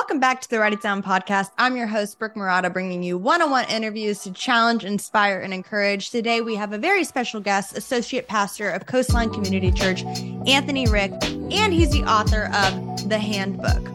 Welcome back to the Write It Down podcast. I'm your host, Brooke Murata, bringing you one on one interviews to challenge, inspire, and encourage. Today, we have a very special guest, Associate Pastor of Coastline Community Church, Anthony Rick, and he's the author of The Handbook.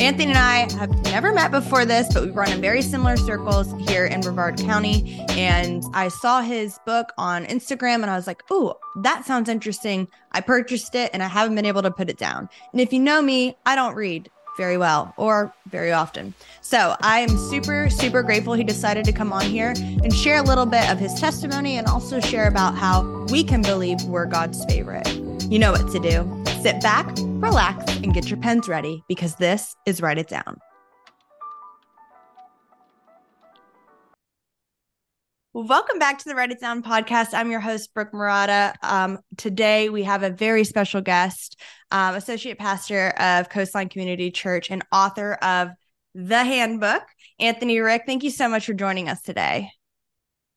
Anthony and I have never met before this, but we run in very similar circles here in Brevard County. And I saw his book on Instagram and I was like, oh, that sounds interesting. I purchased it and I haven't been able to put it down. And if you know me, I don't read very well or very often. So I am super, super grateful he decided to come on here and share a little bit of his testimony and also share about how we can believe we're God's favorite. You know what to do. Sit back, relax, and get your pens ready because this is Write It Down. Welcome back to the Write It Down podcast. I'm your host, Brooke Murata. Um, today, we have a very special guest, um, Associate Pastor of Coastline Community Church and author of The Handbook, Anthony Rick. Thank you so much for joining us today.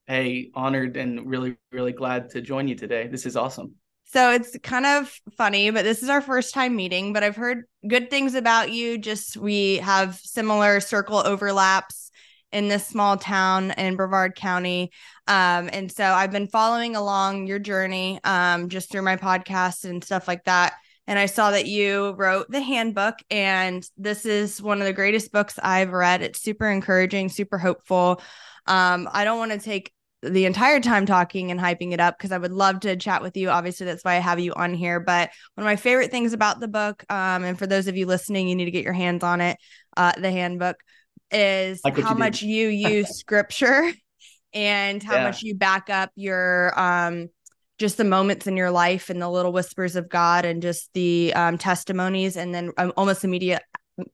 Hey, honored and really, really glad to join you today. This is awesome. So it's kind of funny, but this is our first time meeting, but I've heard good things about you. Just we have similar circle overlaps in this small town in Brevard County. Um, and so I've been following along your journey um, just through my podcast and stuff like that. And I saw that you wrote the handbook, and this is one of the greatest books I've read. It's super encouraging, super hopeful. Um, I don't want to take the entire time talking and hyping it up because I would love to chat with you. Obviously, that's why I have you on here. But one of my favorite things about the book, um, and for those of you listening, you need to get your hands on it, uh, the handbook is like how you much you use scripture and how yeah. much you back up your um just the moments in your life and the little whispers of God and just the um, testimonies and then um, almost immediate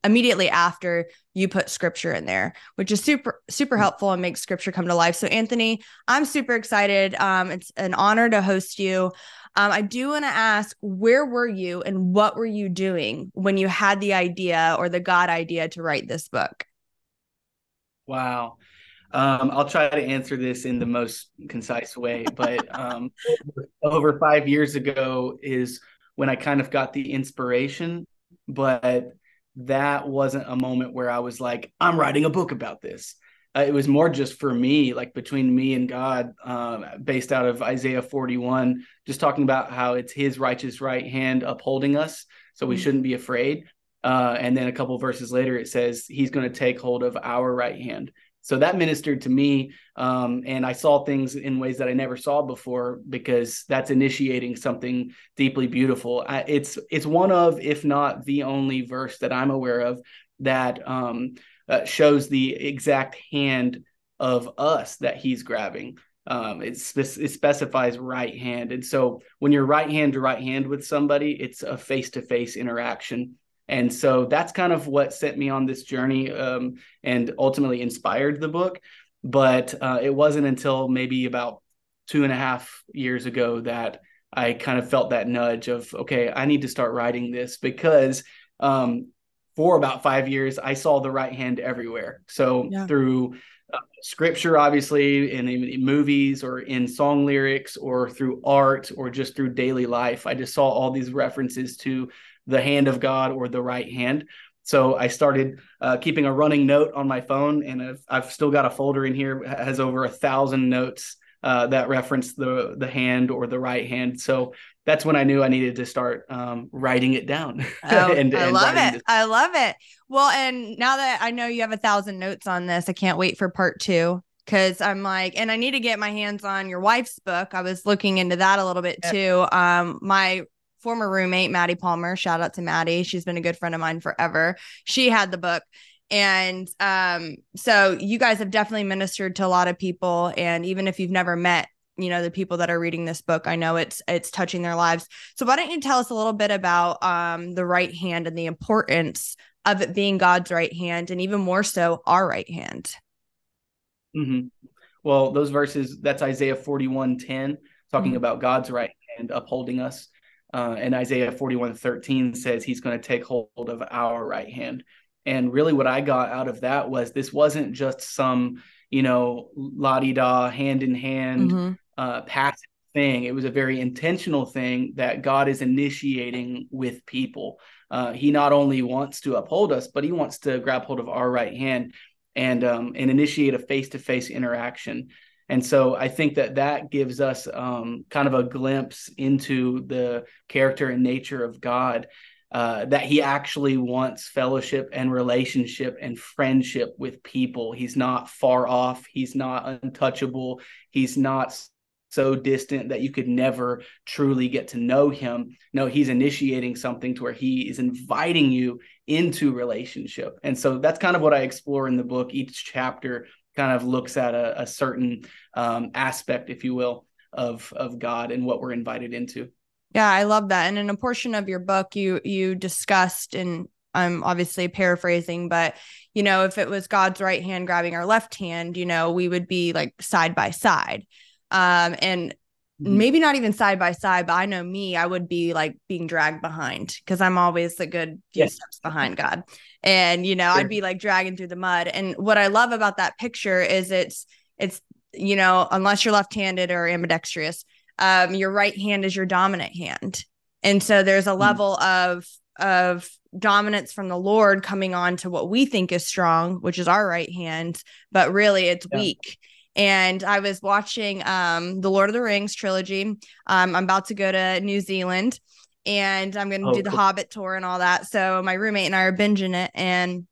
immediately after you put scripture in there which is super super mm. helpful and makes scripture come to life. So anthony i'm super excited. Um, it's an honor to host you. Um, i do want to ask where were you and what were you doing when you had the idea or the god idea to write this book Wow. Um, I'll try to answer this in the most concise way, but um, over five years ago is when I kind of got the inspiration, but that wasn't a moment where I was like, I'm writing a book about this. Uh, it was more just for me, like between me and God, um, based out of Isaiah 41, just talking about how it's His righteous right hand upholding us, so we mm-hmm. shouldn't be afraid. Uh, and then a couple verses later, it says he's going to take hold of our right hand. So that ministered to me. Um, and I saw things in ways that I never saw before because that's initiating something deeply beautiful. I, it's it's one of, if not the only verse that I'm aware of that um, uh, shows the exact hand of us that he's grabbing. Um, it, spe- it specifies right hand. And so when you're right hand to right hand with somebody, it's a face to face interaction. And so that's kind of what sent me on this journey um, and ultimately inspired the book. But uh, it wasn't until maybe about two and a half years ago that I kind of felt that nudge of, okay, I need to start writing this because um, for about five years, I saw the right hand everywhere. So yeah. through uh, scripture, obviously, in, in, movies or in song lyrics or through art or just through daily life, I just saw all these references to the hand of God or the right hand. So I started uh, keeping a running note on my phone, and I've, I've still got a folder in here has over a thousand notes uh, that reference the the hand or the right hand. So that's when I knew I needed to start um, writing it down. Oh, and, I and love it. This. I love it. Well, and now that I know you have a thousand notes on this, I can't wait for part two because I'm like, and I need to get my hands on your wife's book. I was looking into that a little bit too. Um, my former roommate, Maddie Palmer. Shout out to Maddie. She's been a good friend of mine forever. She had the book. And um, so you guys have definitely ministered to a lot of people. And even if you've never met, you know, the people that are reading this book, I know it's it's touching their lives. So why don't you tell us a little bit about um, the right hand and the importance of it being God's right hand, and even more so, our right hand. Mm-hmm. Well, those verses, that's Isaiah 41 10, talking mm-hmm. about God's right hand upholding us. Uh, and Isaiah 41 13 says he's going to take hold of our right hand. And really, what I got out of that was this wasn't just some, you know, la di da, hand in hand, mm-hmm. uh, passive thing. It was a very intentional thing that God is initiating with people. uh, he not only wants to uphold us, but he wants to grab hold of our right hand and um, and initiate a face to face interaction. And so I think that that gives us um, kind of a glimpse into the character and nature of God. Uh, that he actually wants fellowship and relationship and friendship with people. He's not far off. He's not untouchable. He's not so distant that you could never truly get to know him. No, he's initiating something to where he is inviting you into relationship. And so that's kind of what I explore in the book. Each chapter kind of looks at a, a certain um, aspect, if you will, of of God and what we're invited into. Yeah, I love that. And in a portion of your book, you you discussed, and I'm obviously paraphrasing, but you know, if it was God's right hand grabbing our left hand, you know, we would be like side by side um, and. Maybe not even side by side, but I know me, I would be like being dragged behind because I'm always a good few yes. steps behind God. And, you know, sure. I'd be like dragging through the mud. And what I love about that picture is it's, it's, you know, unless you're left handed or ambidextrous, um, your right hand is your dominant hand. And so there's a mm-hmm. level of, of dominance from the Lord coming on to what we think is strong, which is our right hand, but really it's yeah. weak and I was watching um, the Lord of the Rings trilogy. Um, I'm about to go to New Zealand and I'm going to oh, do the cool. Hobbit tour and all that. So my roommate and I are binging it. And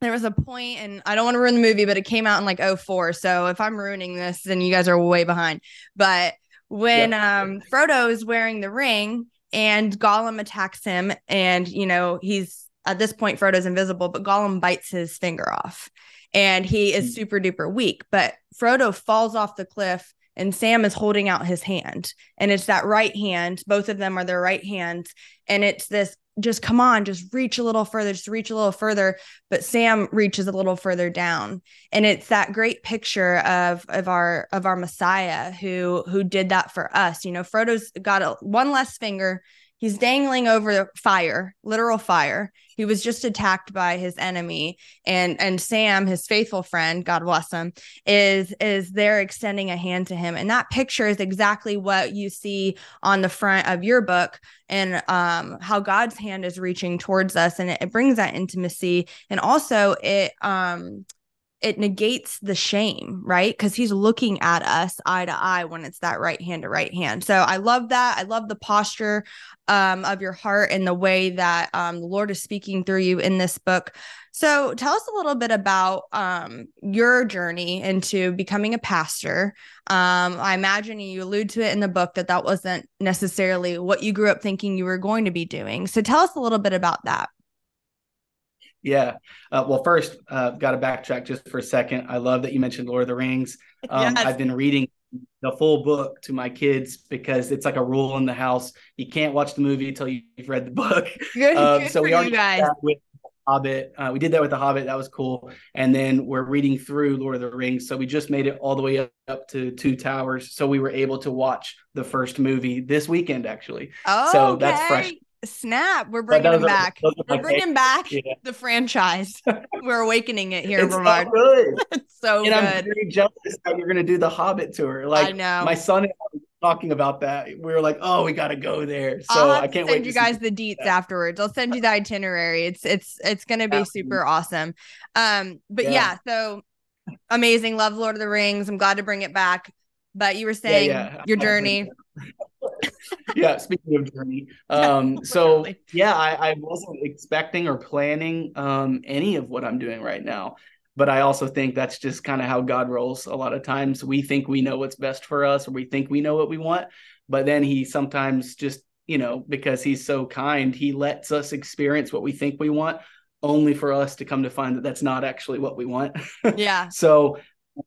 there was a point, and I don't want to ruin the movie, but it came out in like 04. So if I'm ruining this, then you guys are way behind. But when yeah. um, Frodo is wearing the ring and Gollum attacks him, and you know, he's at this point, Frodo's invisible, but Gollum bites his finger off and he is mm. super duper weak. But Frodo falls off the cliff and Sam is holding out his hand. And it's that right hand. Both of them are their right hands. And it's this just come on, just reach a little further, just reach a little further. But Sam reaches a little further down. And it's that great picture of of our of our Messiah who who did that for us. You know, Frodo's got a one less finger He's dangling over fire, literal fire. He was just attacked by his enemy, and and Sam, his faithful friend, God bless him, is is there extending a hand to him. And that picture is exactly what you see on the front of your book, and um, how God's hand is reaching towards us, and it, it brings that intimacy, and also it um it negates the shame, right? Because he's looking at us eye to eye when it's that right hand to right hand. So I love that. I love the posture um, of your heart and the way that um, the Lord is speaking through you in this book. So tell us a little bit about um, your journey into becoming a pastor. Um, I imagine you allude to it in the book that that wasn't necessarily what you grew up thinking you were going to be doing. So tell us a little bit about that. Yeah. Uh, well, first, uh, got to backtrack just for a second. I love that you mentioned Lord of the Rings. Um, yes. I've been reading the full book to my kids because it's like a rule in the house. You can't watch the movie until you've read the book. Good, um, good so we already guys. with Hobbit. Uh, we did that with the Hobbit. That was cool. And then we're reading through Lord of the Rings. So we just made it all the way up, up to Two Towers. So we were able to watch the first movie this weekend, actually. Oh, so okay. that's fresh snap we're bringing him back we're bringing back yeah. the franchise we're awakening it here it's Brevard. so good it's so and good. i'm very jealous that you're gonna do the hobbit tour like I know. my son and I talking about that we were like oh we gotta go there so i can't send you guys the deets that. afterwards i'll send you the itinerary it's it's it's gonna be Absolutely. super awesome um but yeah. yeah so amazing love lord of the rings i'm glad to bring it back but you were saying yeah. your journey yeah, speaking of journey. Um, so yeah, I, I, wasn't expecting or planning um, any of what I'm doing right now. But I also think that's just kind of how God rolls. A lot of times we think we know what's best for us or we think we know what we want. But then he sometimes just, you know, because he's so kind, he lets us experience what we think we want only for us to come to find that that's not actually what we want. Yeah. so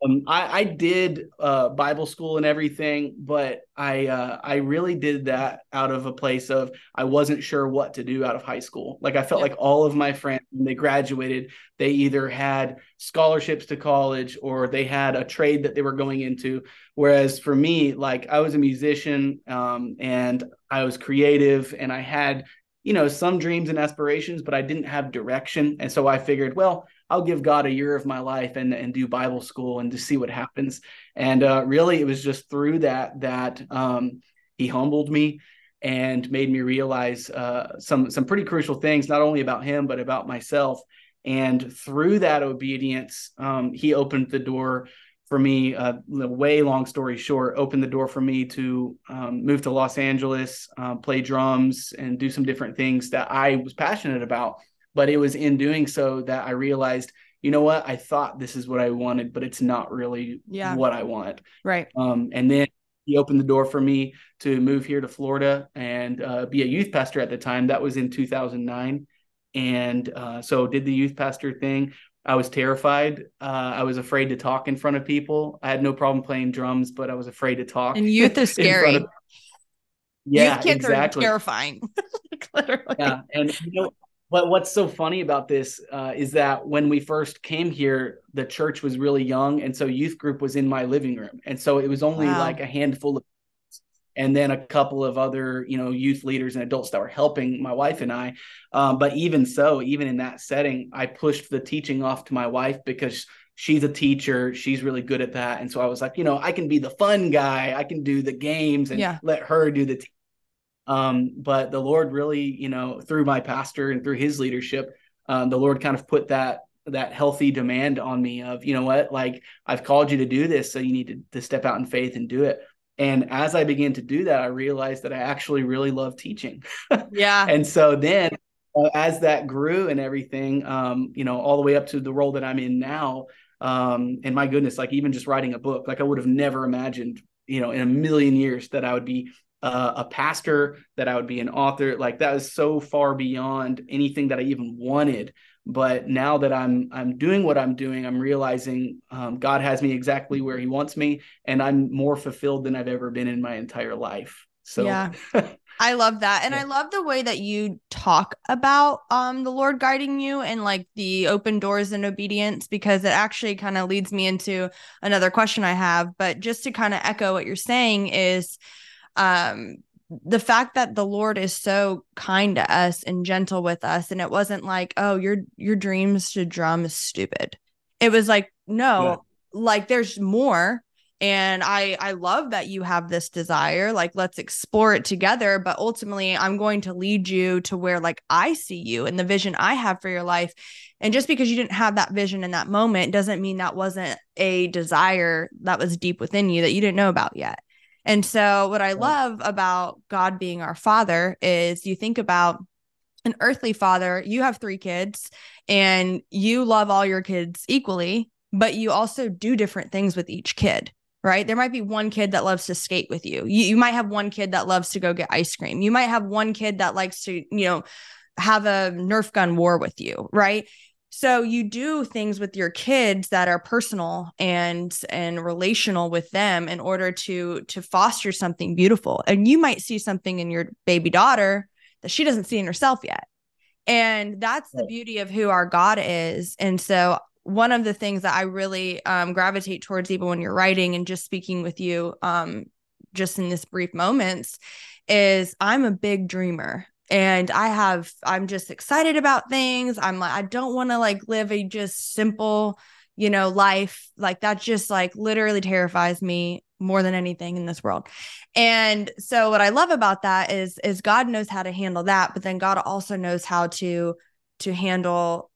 um, I, I, did uh, Bible school and everything, but I uh, I really did that out of a place of I wasn't sure what to do out of high school. Like I felt yeah. like all of my friends when they graduated, they either had scholarships to college or they had a trade that they were going into. Whereas for me, like I was a musician um, and I was creative and I had you know some dreams and aspirations, but I didn't have direction, and so I figured, well I'll give God a year of my life and and do Bible school and to see what happens. And uh, really, it was just through that that um, He humbled me. and made me realize uh, some some pretty crucial things, not only about him but about myself. And through that obedience, um, he opened the door for me. Uh, way long story short, opened the door for me to um, move to Los Angeles, uh, play drums, and do some different things that I was passionate about. But it was in doing so that I realized you know what i thought this is what i wanted but it's not really yeah. what i want right um, and then he opened the door for me to move here to Florida and uh, be a youth pastor at the time. That was in 2009. And uh, so did the youth pastor thing. I was terrified. Uh, I was afraid to talk in front of people. I had no problem playing drums, but I was afraid to talk. And youth is scary. Of... Yeah, youth kids exactly. are terrifying. Literally. Yeah, and you know what? What's so funny about this uh, is that when we first came here, the church was really young, and so youth group was in my living room, and so it was only wow. like a handful of and then a couple of other you know youth leaders and adults that were helping my wife and i um, but even so even in that setting i pushed the teaching off to my wife because she's a teacher she's really good at that and so i was like you know i can be the fun guy i can do the games and yeah. let her do the t- um, but the lord really you know through my pastor and through his leadership um, the lord kind of put that that healthy demand on me of you know what like i've called you to do this so you need to, to step out in faith and do it and as I began to do that, I realized that I actually really love teaching. Yeah. and so then uh, as that grew and everything, um, you know, all the way up to the role that I'm in now, um, and my goodness, like even just writing a book, like I would have never imagined, you know, in a million years that I would be uh, a pastor, that I would be an author. Like that is so far beyond anything that I even wanted. But now that i'm i'm doing what i'm doing i'm realizing um, god has me exactly where he wants me and i'm more fulfilled than i've ever been in my entire life. So yeah. I love that. And yeah. i love the way that you talk about um the lord guiding you and like the open doors and obedience because it actually kind of leads me into another question i have. But just to kind of echo what you're saying is um the fact that the lord is so kind to us and gentle with us and it wasn't like oh your your dreams to drum is stupid. It was like no yeah. like there's more and i i love that you have this desire like let's explore it together but ultimately i'm going to lead you to where like i see you and the vision i have for your life. And just because you didn't have that vision in that moment doesn't mean that wasn't a desire that was deep within you that you didn't know about yet and so, what I love about God being our father is you think about an earthly father, you have three kids and you love all your kids equally, but you also do different things with each kid. Right. There might be one kid that loves to skate with you. you. You might have one kid that loves to go get ice cream. You might have one kid that likes to, you know, have a Nerf gun war with you. Right. So you do things with your kids that are personal and and relational with them in order to to foster something beautiful. And you might see something in your baby daughter that she doesn't see in herself yet. And that's the beauty of who our God is. And so one of the things that I really um, gravitate towards, even when you're writing and just speaking with you, um, just in this brief moments, is I'm a big dreamer and i have i'm just excited about things. I'm like i don't want to like live a just simple you know life. Like that just like literally terrifies me more than anything in this world. And so what i love about that is is god knows how to handle that but then god also knows how to to handle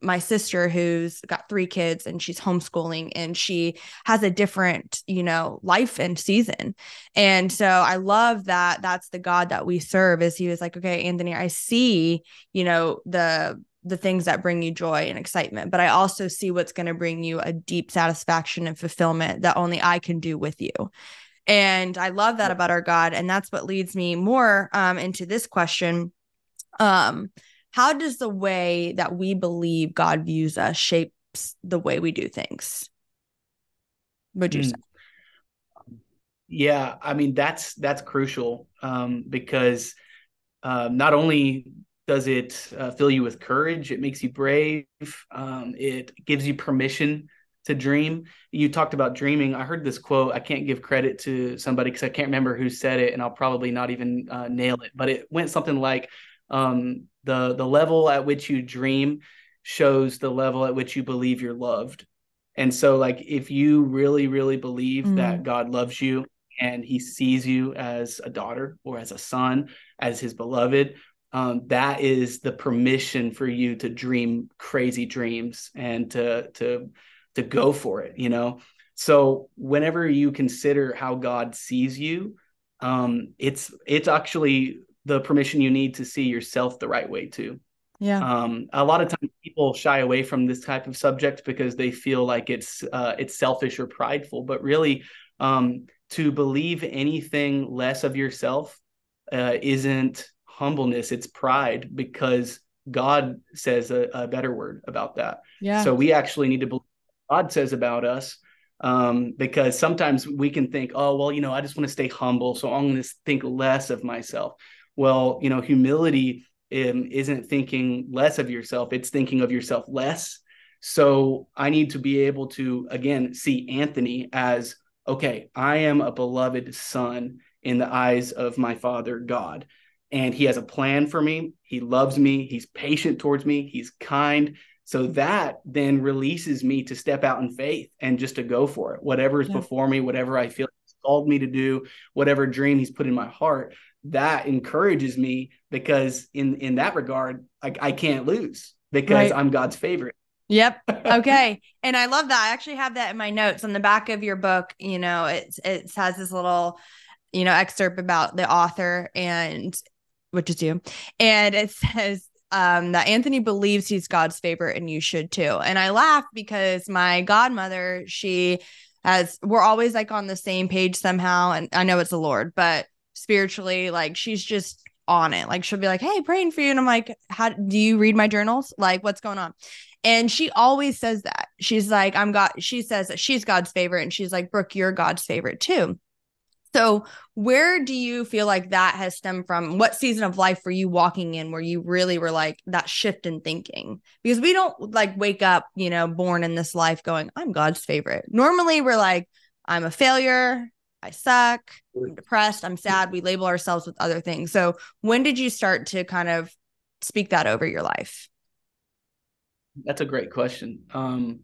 my sister who's got three kids and she's homeschooling and she has a different you know life and season. And so i love that that's the god that we serve is he was like okay anthony i see you know the the things that bring you joy and excitement but i also see what's going to bring you a deep satisfaction and fulfillment that only i can do with you. And i love that about our god and that's what leads me more um, into this question. Um how does the way that we believe God views us shapes the way we do things? Would you mm. say? Yeah, I mean that's that's crucial um, because uh, not only does it uh, fill you with courage, it makes you brave, um, it gives you permission to dream. You talked about dreaming. I heard this quote. I can't give credit to somebody because I can't remember who said it, and I'll probably not even uh, nail it. But it went something like, um, the the level at which you dream shows the level at which you believe you're loved and so like if you really really believe mm. that god loves you and he sees you as a daughter or as a son, as his beloved, um, that is the permission for you to dream crazy dreams and to to to go for it. You know, so whenever you consider how God sees you, um, it's it's actually the permission you need to see yourself the right way too. Yeah. Um, a lot of times people shy away from this type of subject because they feel like it's uh, it's selfish or prideful, but really, um, to believe anything less of yourself uh, isn't humbleness; it's pride because God says a, a, better word about that. Yeah. So we actually need to believe God says about us um, because sometimes we can think, oh, well, you know, I just want to stay humble, so I'm going to think less of myself. Well, you know, humility um, isn't thinking less of yourself, it's thinking of yourself less. So I need to be able to, again, see Anthony as okay, I am a beloved son in the eyes of my father, God. And he has a plan for me. He loves me. He's patient towards me. He's kind. So that then releases me to step out in faith and just to go for it. Whatever is yeah. before me, whatever I feel he's called me to do, whatever dream he's put in my heart, that encourages me because in in that regard I, I can't lose because right. i'm god's favorite yep okay and i love that i actually have that in my notes on the back of your book you know it it has this little you know excerpt about the author and which is you and it says um, that Anthony believes he's God's favorite and you should too. And I laugh because my godmother, she has, we're always like on the same page somehow. And I know it's the Lord, but spiritually like she's just on it. Like she'll be like hey praying for you. And i'm like how do you read my journals? Like what's going on? And she always says that. She's like i'm god she says that she's god's favorite and she's like brooke you're god's favorite too. So where do you feel like that has stemmed from? What season of life were you walking in where you really were like that shift in thinking? Because we don't like wake up you know born in this life going i'm god's favorite. Normally we're like i'm a failure I suck, I'm depressed, I'm sad. We label ourselves with other things. So when did you start to kind of speak that over your life? That's a great question. Um,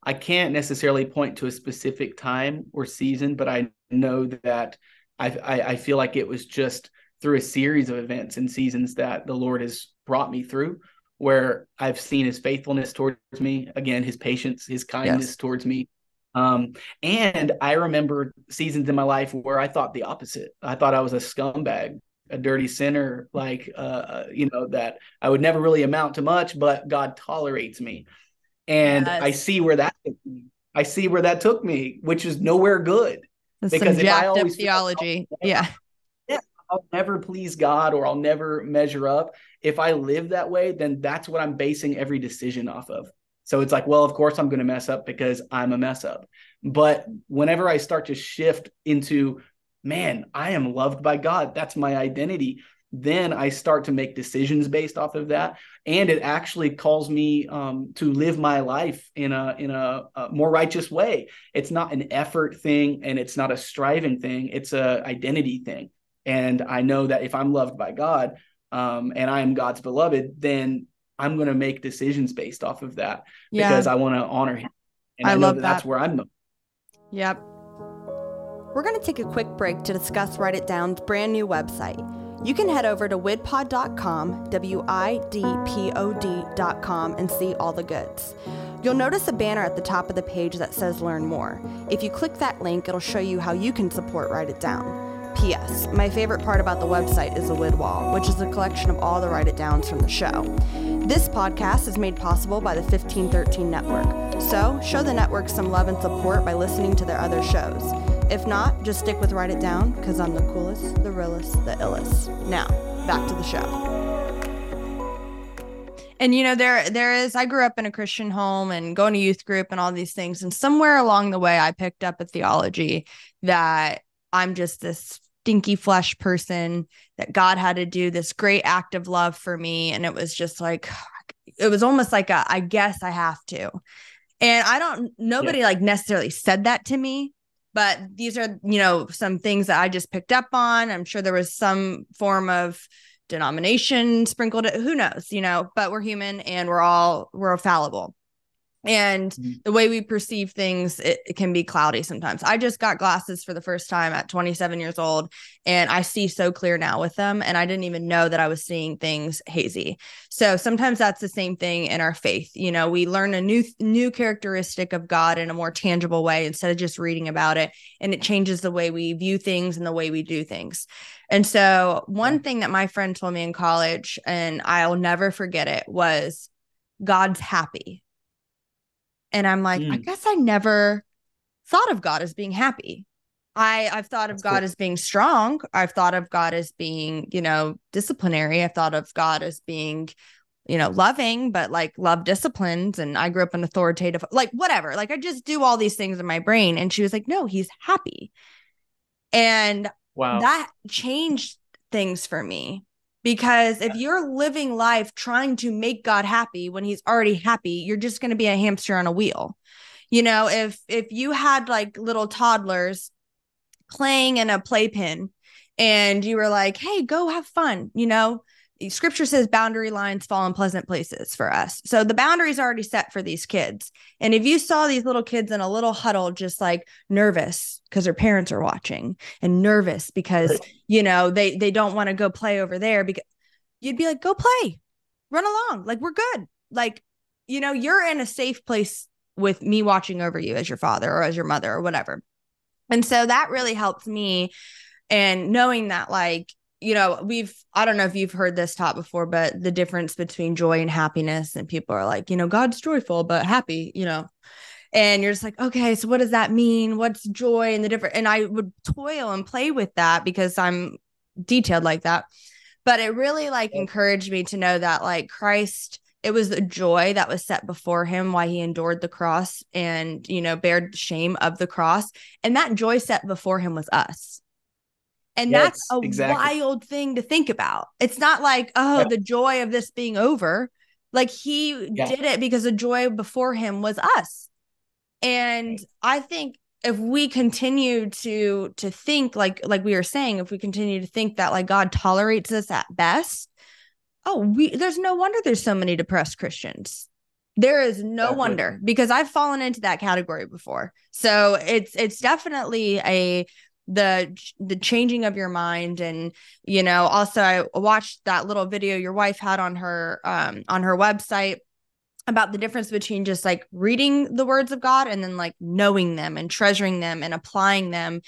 I can't necessarily point to a specific time or season, but I know that I, I, I feel like it was just through a series of events and seasons that the Lord has brought me through where I've seen his faithfulness towards me, again, his patience, his kindness yes. towards me, um, and I remember seasons in my life where I thought the opposite. I thought I was a scumbag, a dirty sinner, like uh, uh, you know that I would never really amount to much, but God tolerates me. And yes. I see where that I see where that took me, which is nowhere good. That's because if I always theology, yeah, yeah, I'll never please God or I'll never measure up. If I live that way, then that's what I'm basing every decision off of. So it's like, well, of course I'm going to mess up because I'm a mess up. But whenever I start to shift into, man, I am loved by God, that's my identity, then I start to make decisions based off of that. And it actually calls me um, to live my life in a in a, a, more righteous way. It's not an effort thing and it's not a striving thing. It's a identity thing. And I know that if I'm loved by God um, and I am God's beloved, then I'm going to make decisions based off of that yeah. because I want to honor him. And I, I love that, that that's where I'm. At. Yep. We're going to take a quick break to discuss Write It Down's brand new website. You can head over to widpod.com, W I D P O D.com, and see all the goods. You'll notice a banner at the top of the page that says Learn More. If you click that link, it'll show you how you can support Write It Down. P.S. My favorite part about the website is the WID wall, which is a collection of all the write it downs from the show. This podcast is made possible by the 1513 Network, so show the network some love and support by listening to their other shows. If not, just stick with Write It Down, because I'm the coolest, the realest, the illest. Now, back to the show. And you know, there there is I grew up in a Christian home and going to youth group and all these things. And somewhere along the way I picked up a theology that I'm just this stinky flesh person that God had to do this great act of love for me. And it was just like, it was almost like a, I guess I have to. And I don't, nobody yeah. like necessarily said that to me, but these are, you know, some things that I just picked up on. I'm sure there was some form of denomination sprinkled it, who knows, you know, but we're human and we're all, we're fallible. And mm-hmm. the way we perceive things it, it, can be cloudy sometimes. I just got glasses for the first time at 27 years old and i see so clear now with them and i didn't even know that i was seeing things hazy. So sometimes that's the same thing in our faith. You know we learn a new new characteristic of god in a more tangible way instead of just reading about it and it changes the way we view things and the way we do things. And so one thing that my friend told me in college and i'll never forget it was god's happy and I'm like, mm. I guess I never thought of God as being happy. I I've thought of That's God cool. as being strong. I've thought of God as being, you know, disciplinary. I've thought of God as being, you know, loving, but like love disciplines. And I grew up in authoritative, like whatever. Like I just do all these things in my brain. And she was like, no, he's happy. And wow. that changed things for me because if you're living life trying to make God happy when he's already happy, you're just going to be a hamster on a wheel. You know, if if you had like little toddlers playing in a playpen and you were like, "Hey, go have fun," you know, scripture says boundary lines fall in pleasant places for us. So the boundaries are already set for these kids. And if you saw these little kids in a little huddle, just like nervous because their parents are watching and nervous because, you know, they, they don't want to go play over there because you'd be like, go play, run along. Like we're good. Like, you know, you're in a safe place with me watching over you as your father or as your mother or whatever. And so that really helped me. And knowing that, like, you know, we've, I don't know if you've heard this taught before, but the difference between joy and happiness. And people are like, you know, God's joyful, but happy, you know. And you're just like, okay, so what does that mean? What's joy and the different? And I would toil and play with that because I'm detailed like that. But it really like encouraged me to know that like Christ, it was the joy that was set before him why he endured the cross and, you know, bared the shame of the cross. And that joy set before him was us and yes, that's a exactly. wild thing to think about. It's not like, oh, yeah. the joy of this being over. Like he yeah. did it because the joy before him was us. And I think if we continue to to think like like we were saying, if we continue to think that like God tolerates us at best, oh, we there's no wonder there's so many depressed Christians. There is no wonder because I've fallen into that category before. So it's it's definitely a the the changing of your mind and you know also i watched that little video your wife had on her um on her website about the difference between just like reading the words of god and then like knowing them and treasuring them and applying them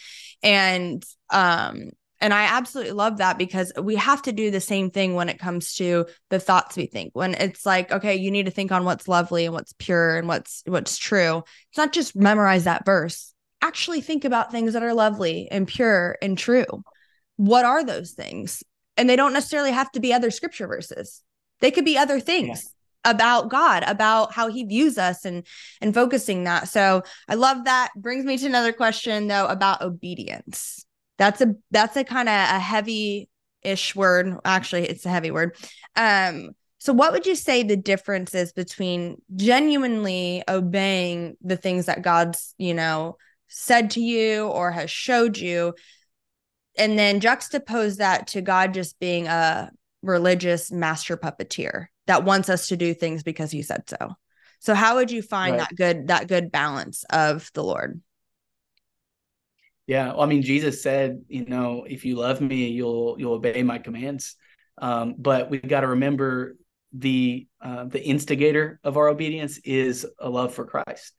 and um and I absolutely love that because we have to do the same thing when it comes to the thoughts we think. When it's like, okay, you need to think on what's lovely and what's pure and what's what's true. It's not just memorize that verse actually think about things that are lovely and pure and true. What are those things? And they don't necessarily have to be other scripture verses. They could be other things yeah. about God, about how he views us and and focusing that. So I love that. Brings me to another question though about obedience. That's a that's a kind of a heavy ish word. Actually, it's a heavy word. Um so, what would you say the difference is between genuinely obeying the things that God's, you know, said to you or has showed you and then juxtapose that to God just being a religious master puppeteer that wants us to do things because he said so. So how would you find right. that good that good balance of the Lord? Yeah, well, I mean Jesus said, you know, if you love me, you'll you'll obey my commands. Um, but we've got to remember the uh, the instigator of our obedience is a love for Christ.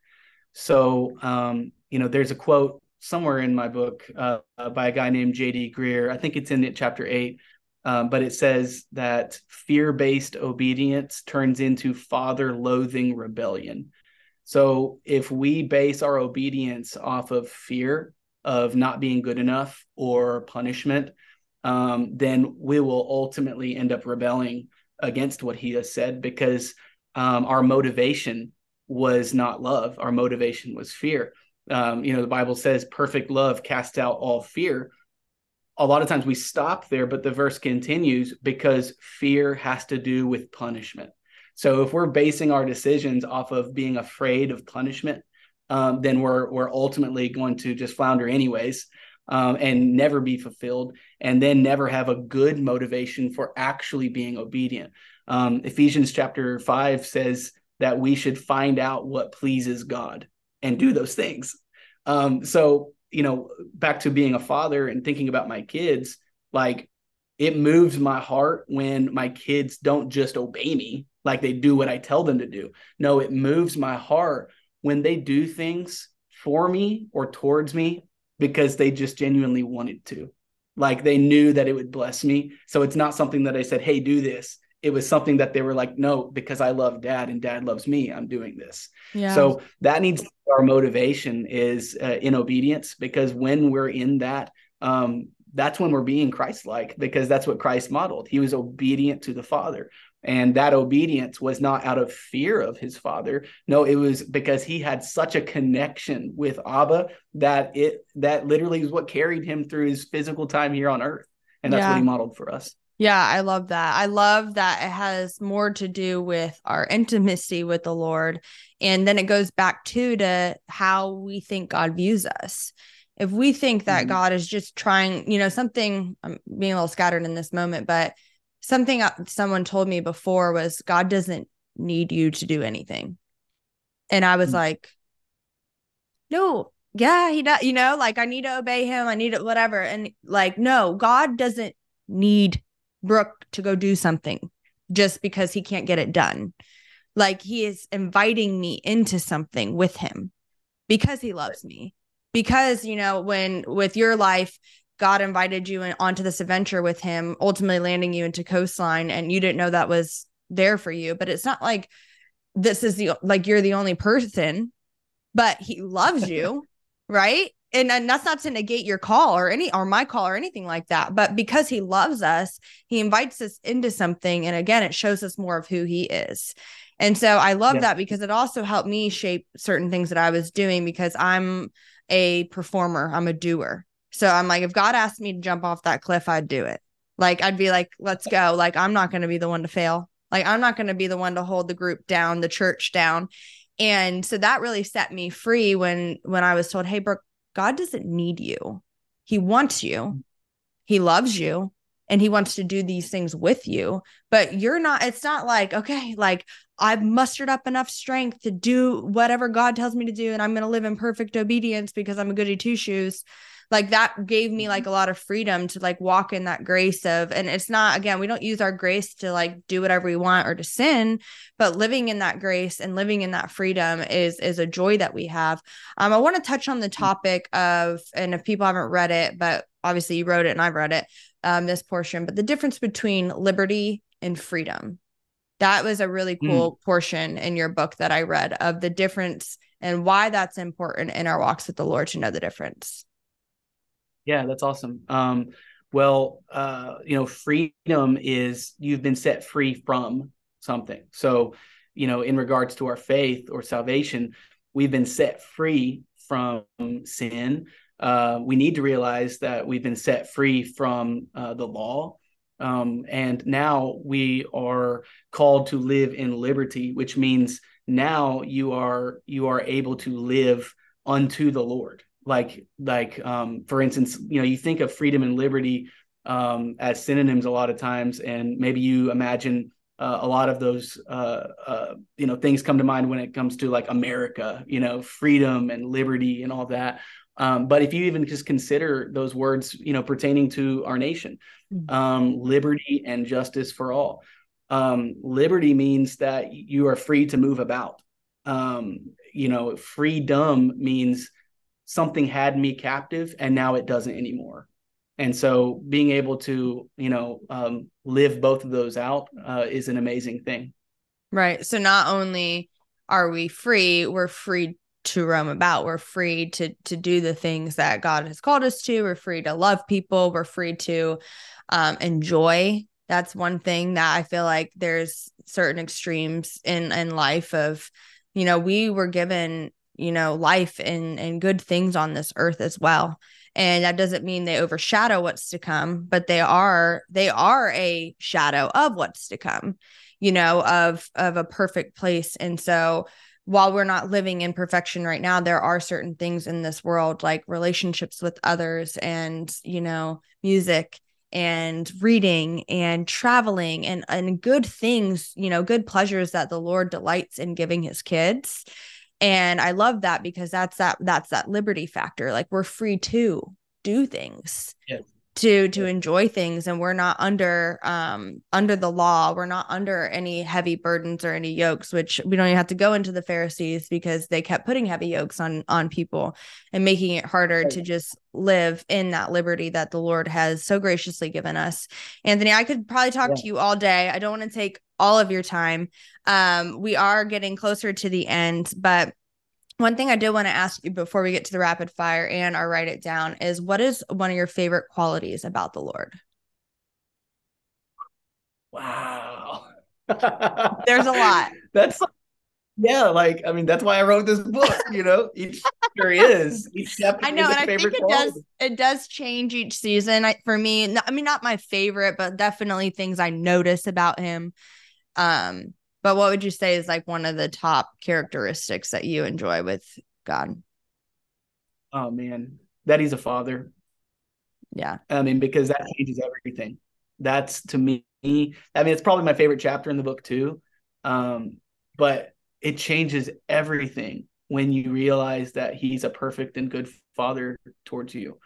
So um, you know, there's a quote somewhere in my book uh, by a guy named J.D. Greear. I think it's in chapter eight, um, but it says that fear-based obedience turns into father-loathing rebellion. So if we base our obedience off of fear of not being good enough or punishment, um, then we will ultimately end up rebelling against what he has said because um, our motivation was not love. Our motivation was fear. Um, you know the bible says perfect love casts out all fear. A lot of times we stop there but the verse continues because fear has to do with punishment. So if we're basing our decisions off of being afraid of punishment um, then we're we're ultimately going to just flounder anyways um, and never be fulfilled and then never have a good motivation for actually being obedient. Um, ephesians chapter 5 says that we should find out what pleases God and do those things. Um, so, you know, back to being a father and thinking about my kids, like it moves my heart when my kids don't just obey me, like they do what I tell them to do. No, it moves my heart when they do things for me or towards me because they just genuinely wanted to. Like they knew that it would bless me. So it's not something that I said, hey, do this. It was something that they were like, no, because I love dad and dad loves me, I'm doing this. Yeah. So that needs our motivation is uh, in obedience because when we're in that, um, that's when we're being Christ like because that's what Christ modeled. He was obedient to the Father. And that obedience was not out of fear of his father. No, it was because he had such a connection with Abba that it that literally is what carried him through his physical time here on earth. And that's yeah. what he modeled for us. Yeah, I love that. I love that it has more to do with our intimacy with the Lord. And then it goes back to to how we think God views us. If we think that mm-hmm. God is just trying, you know, something I'm being a little scattered in this moment, but something someone told me before was God doesn't need you to do anything. And I was mm-hmm. like, no, yeah, he does, you know, like I need to obey him. I need it, whatever. And like, no, God doesn't need Brooke to go do something just because he can't get it done. Like he is inviting me into something with him because he loves me. Because, you know, when with your life, God invited you in, onto this adventure with him, ultimately landing you into coastline, and you didn't know that was there for you. But it's not like this is the like you're the only person, but he loves you, right? And, and that's not to negate your call or any or my call or anything like that. But because he loves us, he invites us into something. And again, it shows us more of who he is. And so I love yeah. that because it also helped me shape certain things that I was doing because I'm a performer, I'm a doer. So I'm like, if God asked me to jump off that cliff, I'd do it. Like, I'd be like, let's go. Like, I'm not going to be the one to fail. Like, I'm not going to be the one to hold the group down, the church down. And so that really set me free when when I was told, "Hey, Brooke, God doesn't need you. He wants you. He loves you." and he wants to do these things with you but you're not it's not like okay like i've mustered up enough strength to do whatever god tells me to do and i'm going to live in perfect obedience because i'm a goody two shoes like that gave me like mm-hmm. a lot of freedom to like walk in that grace of and it's not again we don't use our grace to like do whatever we want or to sin but living in that grace and living in that freedom is is a joy that we have um i want to touch on the mm-hmm. topic of and if people haven't read it but obviously you wrote it and i've read it um this portion but the difference between liberty and freedom that was a really mm. cool mm. portion in your book that I read of the difference and why that's important in our walks with the Lord to know the difference. Yeah, that's awesome. Um, well, uh, you know, freedom is you've been set free from something. So, you know, in regards to our faith or salvation, we've been set free from sin. Uh, we need to realize that we've been set free from uh, the law. Um, and now we are called to live in liberty, which means now you are you are able to live unto the Lord like like um, for instance you know you think of freedom and liberty um, as synonyms a lot of times and maybe you imagine uh, a lot of those uh, uh, you know things come to mind when it comes to like america you know freedom and liberty and all that. Um, but if you even just consider those words you know pertaining to our nation mm-hmm. um, liberty and justice for all. Um, liberty means that you are free to move about. Um, you know freedom means something had me captive and now it doesn't anymore. And so being able to you know um, live both of those out uh, is an amazing thing. Right. So not only are we free we're free to roam about. We're free to to do the things that god has called us to. We're free to love people. We're free to um, enjoy. That's one thing that i feel like there's certain extremes in in life of you know we were given you know life and and good things on this earth as well and that doesn't mean they overshadow what's to come but they are they are a shadow of what's to come you know of of a perfect place and so while we're not living in perfection right now there are certain things in this world like relationships with others and you know music and reading and traveling and and good things, you know, good pleasures that the Lord delights in giving his kids. And I love that because that's that that's that liberty factor. Like we're free to do things. To to enjoy things and we're not under um under the law we're not under any heavy burdens or any yokes which we don't even have to go into the pharisees because they kept putting heavy yokes on on people and making it harder right. to just live in that liberty that the lord has so graciously given us anthony i could probably talk yeah. to you all day i don't want to take all of your time um we are getting closer to the end but one thing I did want to ask you before we get to the rapid fire and our write it down is what is one of your favorite qualities about the Lord? Wow. There's a lot. That's yeah, like I mean, that's why I wrote this book. You know, each chapter is each chapter. I know, and I think it quality. does. It does change each season. I, for me, I mean, not my favorite, but definitely things I notice about him. Um, but what would you say is like one of the top characteristics that you enjoy with God? Oh man, that he's a father. Yeah. I mean, because that changes everything. That's to me, I mean, it's probably my favorite chapter in the book too. Um, but it changes everything when you realize that he's a perfect and good father towards you.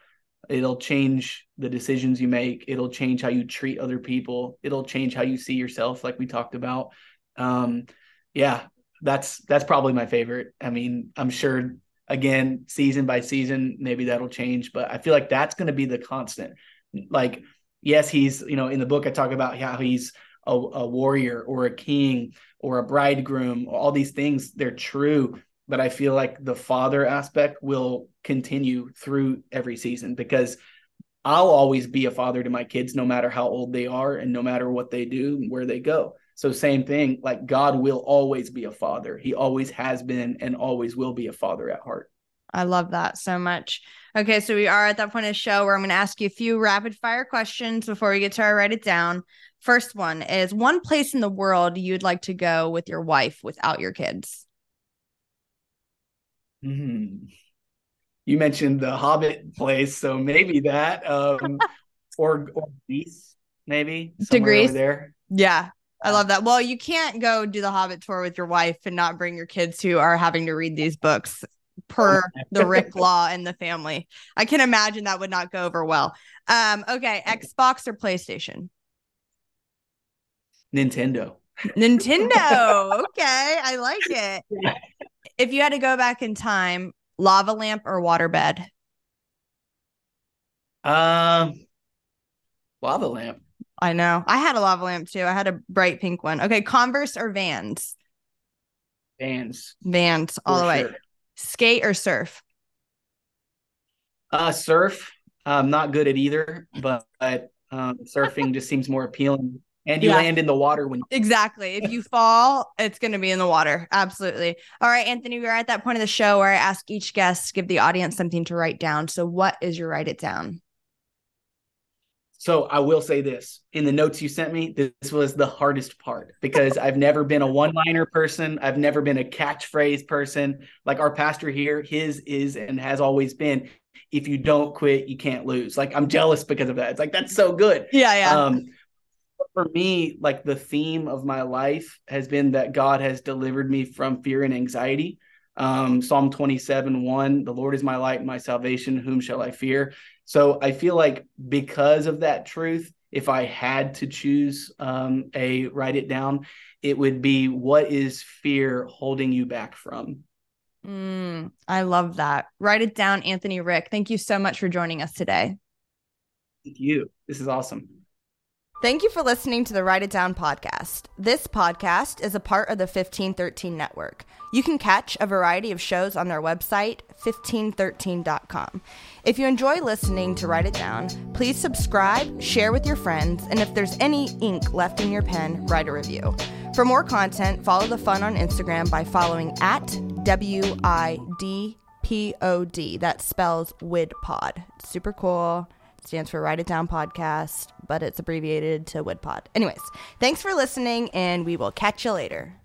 It'll change the decisions you make. It'll change how you treat other people. It'll change how you see yourself, like we talked about. Um, yeah, that's that's probably my favorite. I mean, I'm sure again, season by season, maybe that'll change, but I feel like that's going to be the constant. Like, yes, he's you know in the book I talk about how he's a, a warrior or a king or a bridegroom. All these things they're true, but I feel like the father aspect will continue through every season because I'll always be a father to my kids, no matter how old they are and no matter what they do, where they go. So same thing, like God will always be a father. He always has been and always will be a father at heart. I love that so much. Okay, so we are at that point of the show where I'm going to ask you a few rapid fire questions before we get to our write it down. First one is one place in the world you'd like to go with your wife without your kids. Hmm. You mentioned the Hobbit place, so maybe that, um, or or Greece, maybe to Greece there. Yeah, I love that. Well, you can't go do the Hobbit tour with your wife and not bring your kids who are having to read these books per the Rick law in the family. I can imagine that would not go over well. Um, okay, Xbox or PlayStation? Nintendo. Nintendo. okay, I like it. If you had to go back in time, lava lamp or waterbed? Um, lava lamp. I know. I had a lava lamp too. I had a bright pink one. Okay, Converse or Vans? Vans. Vans all the way. Sure. Skate or surf? Uh surf. I'm not good at either, but um, surfing just seems more appealing. And you yeah. land in the water when exactly. If you fall, it's going to be in the water. Absolutely. All right, Anthony, we're at that point of the show where I ask each guest to give the audience something to write down. So, what is your write it down? So I will say this in the notes you sent me, this was the hardest part because I've never been a one liner person. I've never been a catchphrase person. Like our pastor here, his is and has always been if you don't quit, you can't lose. Like I'm jealous because of that. It's like, that's so good. Yeah. Yeah. Um, for me, like the theme of my life has been that God has delivered me from fear and anxiety. Um, Psalm 27 1, the Lord is my light and my salvation. Whom shall I fear? So I feel like because of that truth, if I had to choose um, a write it down, it would be what is fear holding you back from? Mm, I love that. Write it down, Anthony Rick. Thank you so much for joining us today. Thank you. This is awesome. Thank you for listening to the Write It Down podcast. This podcast is a part of the 1513 network. You can catch a variety of shows on their website, 1513.com. If you enjoy listening to Write It Down, please subscribe, share with your friends, and if there's any ink left in your pen, write a review. For more content, follow the fun on Instagram by following at W I D P O D. That spells WIDPod. Super cool stands for Write It Down Podcast, but it's abbreviated to WIDPod. Anyways, thanks for listening, and we will catch you later.